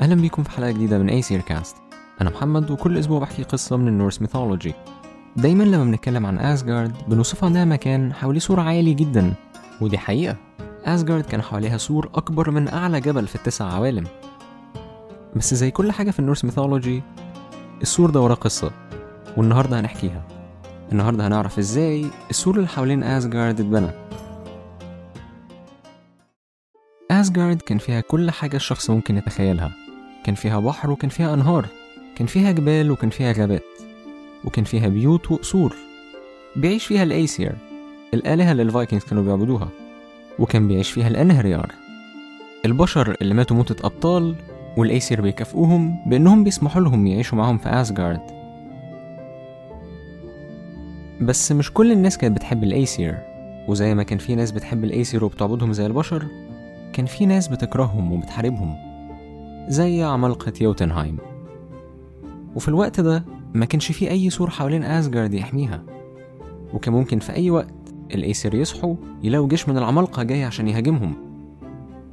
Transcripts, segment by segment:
أهلا بيكم في حلقة جديدة من Aesir Cast أنا محمد وكل أسبوع بحكي قصة من ال Norse mythology. دايما لما بنتكلم عن أسجارد بنوصفها إنها مكان حواليه سور عالي جدا. ودي حقيقة. أسجارد كان حواليها سور أكبر من أعلى جبل في التسع عوالم. بس زي كل حاجة في ال Norse mythology السور ده وراه قصة. والنهاردة هنحكيها. النهاردة هنعرف إزاي السور اللي حوالين أسجارد اتبنى. أسجارد كان فيها كل حاجة الشخص ممكن يتخيلها. كان فيها بحر وكان فيها أنهار كان فيها جبال وكان فيها غابات وكان فيها بيوت وقصور بيعيش فيها الأيسير الآلهة اللي الفايكنجز كانوا بيعبدوها وكان بيعيش فيها الأنهريار. البشر اللي ماتوا موتة أبطال والأيسير بيكافئوهم بإنهم بيسمحوا لهم يعيشوا معاهم في أسجارد. بس مش كل الناس كانت بتحب الأيسير وزي ما كان في ناس بتحب الأيسير وبتعبدهم زي البشر كان في ناس بتكرههم وبتحاربهم. زي عمالقة يوتنهايم وفي الوقت ده ما كانش في أي سور حوالين أسجارد يحميها. وكان ممكن في أي وقت الأيسر يصحوا يلاقوا جيش من العمالقة جاي عشان يهاجمهم.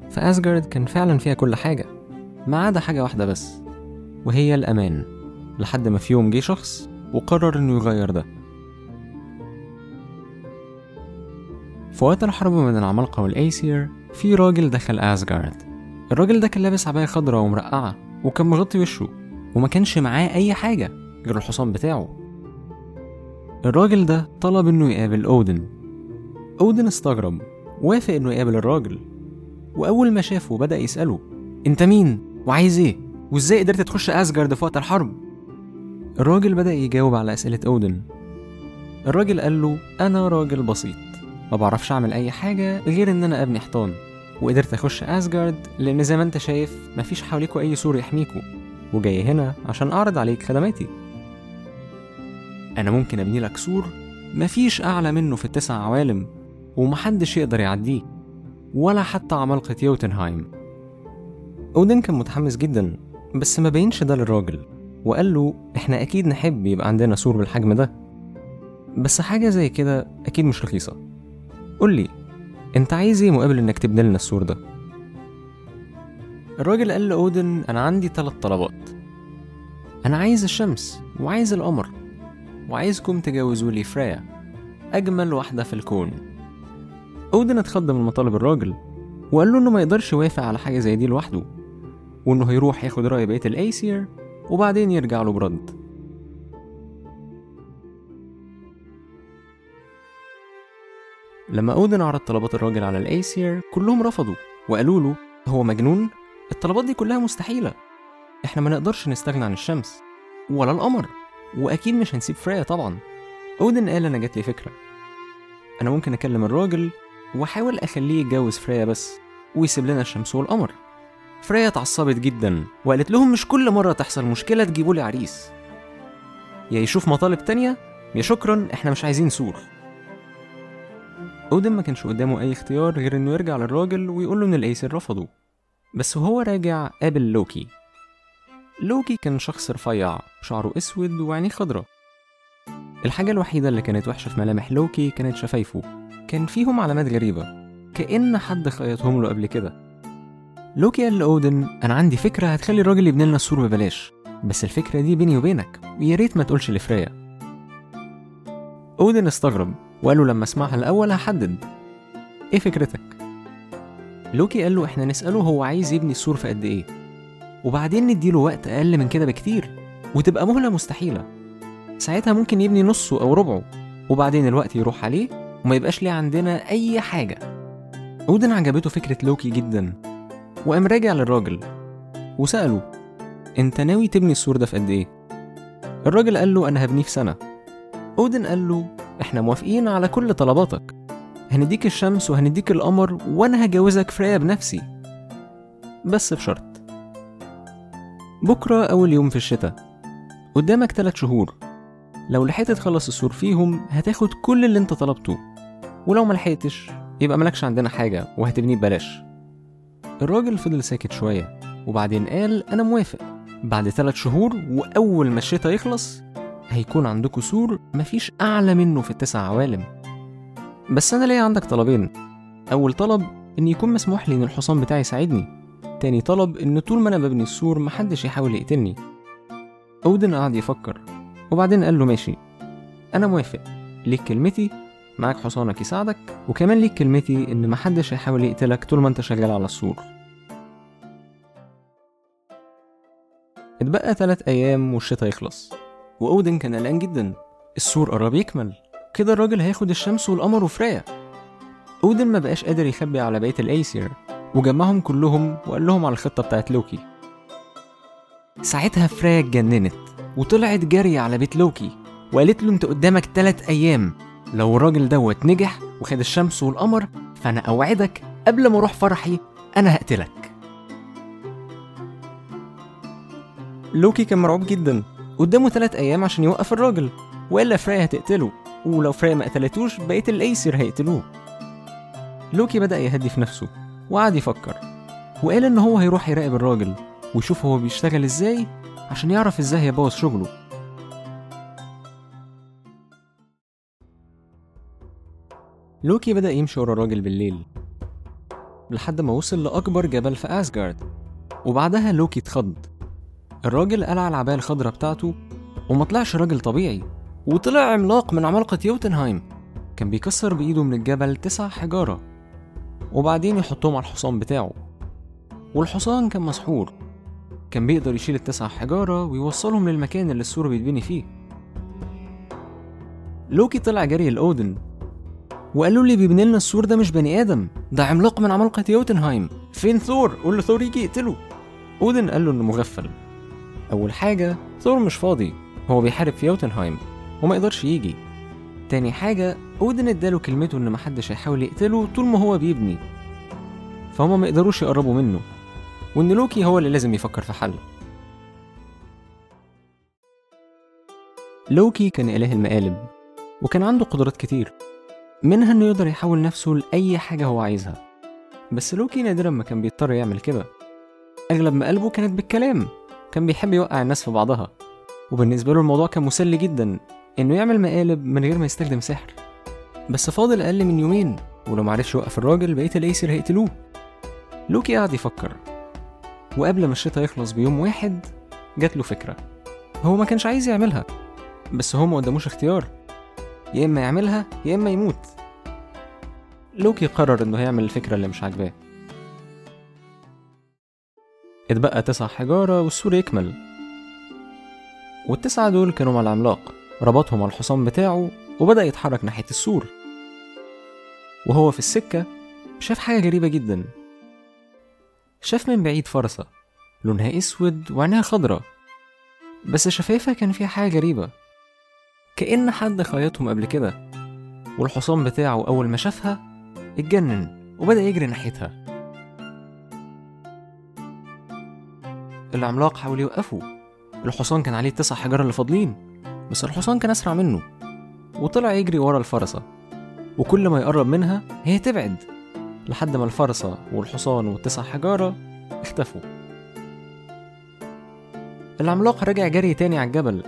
فأسجارد كان فعلا فيها كل حاجة ما عدا حاجة واحدة بس وهي الأمان. لحد ما في يوم جه شخص وقرر إنه يغير ده. في وقت الحرب بين العمالقة والأيسير في راجل دخل أسجارد الراجل ده كان لابس عباية خضراء ومرقعة وكان مغطي وشه وما كانش معاه أي حاجة غير الحصان بتاعه الراجل ده طلب إنه يقابل أودن أودن استغرب وافق إنه يقابل الراجل وأول ما شافه بدأ يسأله أنت مين؟ وعايز إيه؟ وإزاي قدرت تخش أسجارد في وقت الحرب؟ الراجل بدأ يجاوب على أسئلة أودن الراجل قال له أنا راجل بسيط ما بعرفش أعمل أي حاجة غير إن أنا أبني حيطان وقدرت أخش أسجارد لأن زي ما أنت شايف مفيش حواليكوا أي سور يحميكوا وجاي هنا عشان أعرض عليك خدماتي. أنا ممكن أبني لك سور مفيش أعلى منه في التسع عوالم ومحدش يقدر يعديه ولا حتى عمالقة يوتنهايم. أودن كان متحمس جدا بس ما بينش ده للراجل وقال له إحنا أكيد نحب يبقى عندنا سور بالحجم ده. بس حاجة زي كده أكيد مش رخيصة. قول لي انت عايز إيه مقابل انك تبني لنا السور ده؟ الراجل قال لأودن أنا عندي تلات طلبات. أنا عايز الشمس وعايز القمر وعايزكم تجوزوا لي فريا أجمل واحدة في الكون. أودن اتخض من مطالب الراجل وقال له إنه ما يقدرش يوافق على حاجة زي دي لوحده وإنه هيروح ياخد رأي بقية الأيسير وبعدين يرجع له برد. لما أودن عرض طلبات الراجل على الأيسير كلهم رفضوا وقالوا له هو مجنون؟ الطلبات دي كلها مستحيلة. إحنا ما نقدرش نستغنى عن الشمس ولا القمر وأكيد مش هنسيب فريا طبعا. أودن قال أنا جات لي فكرة. أنا ممكن أكلم الراجل وأحاول أخليه يتجوز فريا بس ويسيب لنا الشمس والقمر. فريا اتعصبت جدا وقالت لهم مش كل مرة تحصل مشكلة تجيبوا لي عريس. يا يشوف مطالب تانية يا شكرا إحنا مش عايزين سور أودن ما كانش قدامه أي اختيار غير إنه يرجع للراجل ويقول له إن الأيسر رفضوا بس وهو راجع قابل لوكي. لوكي كان شخص رفيع شعره أسود وعينيه خضرة الحاجة الوحيدة اللي كانت وحشة في ملامح لوكي كانت شفايفه. كان فيهم علامات غريبة. كأن حد خيطهم له قبل كده. لوكي قال لأودن أنا عندي فكرة هتخلي الراجل يبني لنا السور ببلاش. بس الفكرة دي بيني وبينك ويا ريت ما تقولش لفريا. أودن استغرب. وقال له لما اسمعها الأول هحدد. إيه فكرتك؟ لوكي قال له إحنا نسأله هو عايز يبني السور في قد إيه. وبعدين نديله وقت أقل من كده بكتير وتبقى مهلة مستحيلة. ساعتها ممكن يبني نصه أو ربعه وبعدين الوقت يروح عليه وما يبقاش ليه عندنا أي حاجة. أودن عجبته فكرة لوكي جدا. وقام راجع للراجل وسأله أنت ناوي تبني السور ده في قد إيه؟ الراجل قال له أنا هبنيه في سنة. أودن قال له إحنا موافقين على كل طلباتك. هنديك الشمس وهنديك القمر وأنا هجوزك فريا بنفسي. بس بشرط. بكرة أول يوم في الشتاء. قدامك تلات شهور. لو لحقت تخلص السور فيهم هتاخد كل اللي أنت طلبته. ولو ملحقتش يبقى ملكش عندنا حاجة وهتبنيه ببلاش. الراجل فضل ساكت شوية وبعدين قال أنا موافق. بعد تلات شهور وأول ما الشتاء يخلص هيكون عندكوا سور مفيش أعلى منه في التسع عوالم. بس أنا ليا عندك طلبين. أول طلب إن يكون مسموح لي إن الحصان بتاعي يساعدني. تاني طلب إن طول ما أنا ببني السور محدش يحاول يقتلني. أودن قعد يفكر وبعدين قال له ماشي. أنا موافق. ليك كلمتي معاك حصانك يساعدك وكمان ليك كلمتي إن محدش هيحاول يقتلك طول ما أنت شغال على السور. اتبقى تلات أيام والشتا يخلص. وأودن كان قلقان جدا. السور قرب يكمل. كده الراجل هياخد الشمس والقمر وفريا أودن ما بقاش قادر يخبي على بقية الأيسير. وجمعهم كلهم وقال لهم على الخطة بتاعت لوكي. ساعتها فريا اتجننت وطلعت جري على بيت لوكي. وقالت له أنت قدامك تلات أيام. لو الراجل دوت نجح وخد الشمس والقمر فأنا أوعدك قبل ما أروح فرحي أنا هقتلك. لوكي كان مرعوب جدا. قدامه تلات أيام عشان يوقف الراجل. وإلا فريا هتقتله ولو فريا ما قتلتوش بقية الأيسر هيقتلوه. لوكي بدأ يهدي في نفسه وقعد يفكر. وقال إن هو هيروح يراقب الراجل ويشوف هو بيشتغل إزاي عشان يعرف إزاي هيبوظ شغله. لوكي بدأ يمشي ورا الراجل بالليل لحد ما وصل لأكبر جبل في أسجارد. وبعدها لوكي اتخض. الراجل قلع العباية الخضراء بتاعته وما طلعش راجل طبيعي وطلع عملاق من عمالقة يوتنهايم. كان بيكسر بإيده من الجبل تسع حجارة وبعدين يحطهم على الحصان بتاعه. والحصان كان مسحور. كان بيقدر يشيل التسع حجارة ويوصلهم للمكان اللي السور بيتبني فيه. لوكي طلع جري لأودن وقال له اللي بيبني لنا السور ده مش بني آدم ده عملاق من عمالقة يوتنهايم. فين ثور؟ قول لثور يجي يقتله. أودن قال له إنه مغفل. أول حاجة ثور مش فاضي. هو بيحارب في يوتنهايم وما يقدرش يجي. تاني حاجة أودن اداله كلمته إن محدش هيحاول يقتله طول ما هو بيبني. فهما ما يقدروش يقربوا منه. وإن لوكي هو اللي لازم يفكر في حل. لوكي كان إله المقالب وكان عنده قدرات كتير. منها إنه يقدر يحول نفسه لأي حاجة هو عايزها. بس لوكي نادرا ما كان بيضطر يعمل كده. أغلب مقالبه كانت بالكلام. كان بيحب يوقع الناس في بعضها. وبالنسبة له الموضوع كان مسلي جدا إنه يعمل مقالب من غير ما يستخدم سحر. بس فاضل أقل من يومين ولو معرفش يوقف الراجل بقية الأيسر هيقتلوه. لوكي قعد يفكر. وقبل ما الشتا يخلص بيوم واحد جات له فكرة. هو ما كانش عايز يعملها بس هو ما قداموش اختيار. يا إما يعملها يا إما يموت. لوكي قرر إنه هيعمل الفكرة اللي مش عاجباه. اتبقى تسع حجارة والسور يكمل. والتسعة دول كانوا مع العملاق ربطهم على الحصان بتاعه وبدأ يتحرك ناحية السور. وهو في السكة شاف حاجة غريبة جدا. شاف من بعيد فرسة لونها أسود وعينيها خضرة بس شفايفها كان فيها حاجة غريبة. كأن حد خيطهم قبل كده. والحصان بتاعه أول ما شافها اتجنن وبدأ يجري ناحيتها. العملاق حاول يوقفه الحصان كان عليه التسع حجارة اللي فاضلين بس الحصان كان أسرع منه. وطلع يجري ورا الفرسة. وكل ما يقرب منها هي تبعد. لحد ما الفرسة والحصان والتسع حجارة اختفوا. العملاق رجع جري تاني على الجبل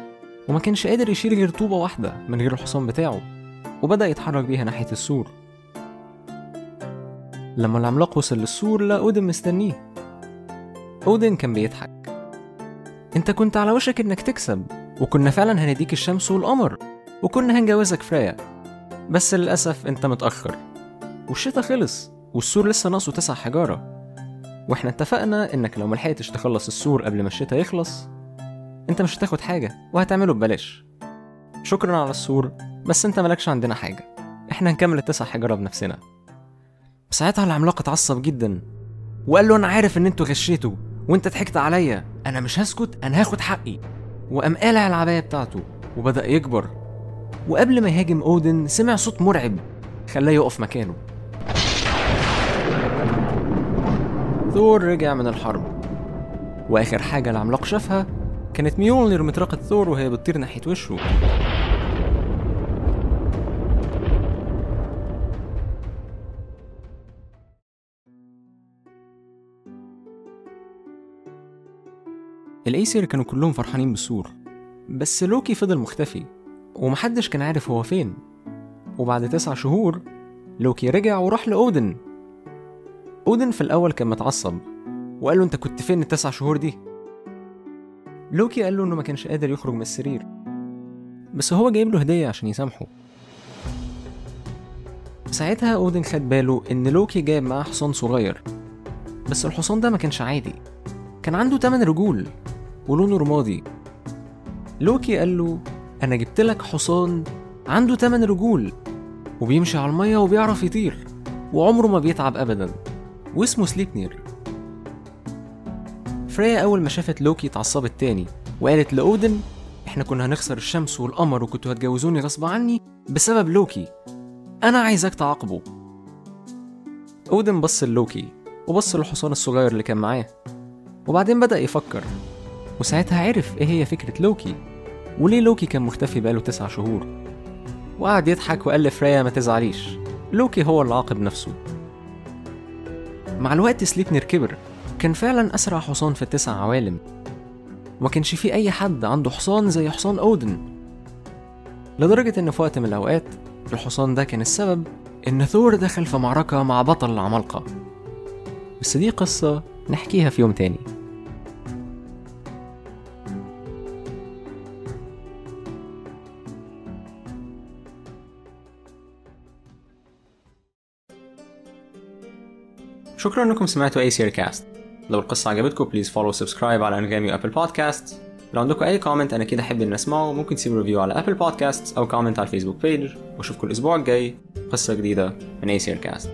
وما كانش قادر يشيل غير طوبة واحدة من غير الحصان بتاعه وبدأ يتحرك بيها ناحية السور. لما العملاق وصل للسور لقى أودن مستنيه. أودن كان بيضحك. انت كنت على وشك انك تكسب وكنا فعلا هنديك الشمس والقمر وكنا هنجوزك فريا. بس للأسف انت متأخر والشتا خلص والسور لسه ناقصه تسع حجارة. وإحنا اتفقنا انك لو ملحقتش تخلص السور قبل ما الشتا يخلص انت مش هتاخد حاجة وهتعمله ببلاش. شكرا على السور بس انت ملكش عندنا حاجة. إحنا هنكمل التسع حجارة بنفسنا. ساعتها العملاق اتعصب جدا وقال له أنا عارف إن أنتوا غشيتوا. وانت ضحكت عليا. أنا مش هسكت أنا هاخد حقي. وقام قالع العباية بتاعته وبدأ يكبر. وقبل ما يهاجم أودن سمع صوت مرعب خلاه يقف مكانه. ثور رجع من الحرب. وآخر حاجة العملاق شافها كانت ميولنر مطرقة ثور وهي بتطير ناحية وشه. الأيسر كانوا كلهم فرحانين بالسور بس لوكي فضل مختفي ومحدش كان عارف هو فين. وبعد تسع شهور لوكي رجع وراح لأودن. أودن في الأول كان متعصب وقال له أنت كنت فين التسع شهور دي؟ لوكي قال له إنه ما كانش قادر يخرج من السرير بس هو جايب له هدية عشان يسامحه. ساعتها أودن خد باله إن لوكي جايب معاه حصان صغير بس الحصان ده ما كانش عادي كان عنده 8 رجول. ولونه رمادي لوكي قال له أنا جبت لك حصان عنده 8 رجول وبيمشي على المية وبيعرف يطير وعمره ما بيتعب ابدا واسمه سليبنير. فريا أول ما شافت لوكي اتعصبت تاني وقالت لأودن إحنا كنا هنخسر الشمس والقمر وكنتوا هتجوزوني غصب عني بسبب لوكي. أنا عايزك تعاقبه. أودن بص لوكي وبص للحصان الصغير اللي كان معاه وبعدين بدأ يفكر. وساعتها عرف إيه هي فكرة لوكي وليه لوكي كان مختفي بقاله تسع شهور. وقعد يضحك وقال لفريا ما تزعليش لوكي هو اللي عاقب نفسه. مع الوقت سليبنر كبر كان فعلا أسرع حصان في التسع عوالم. وما كانش في أي حد عنده حصان زي حصان أودن. لدرجة إن في وقت من الأوقات الحصان ده كان السبب إن ثور دخل في معركة مع بطل العمالقة بس دي قصة نحكيها في يوم تاني. شكرا إنكم سمعتوا Aesir Cast لو القصة عجبتكم please follow subscribe على انغامي و Apple Podcasts لو عندكم أي comment أنا كده أحب ان أسمعه. ممكن تسيبوا review على Apple Podcasts أو comment على ال Facebook page وأشوفكم الأسبوع الجاي. قصة جديدة من Aesir Cast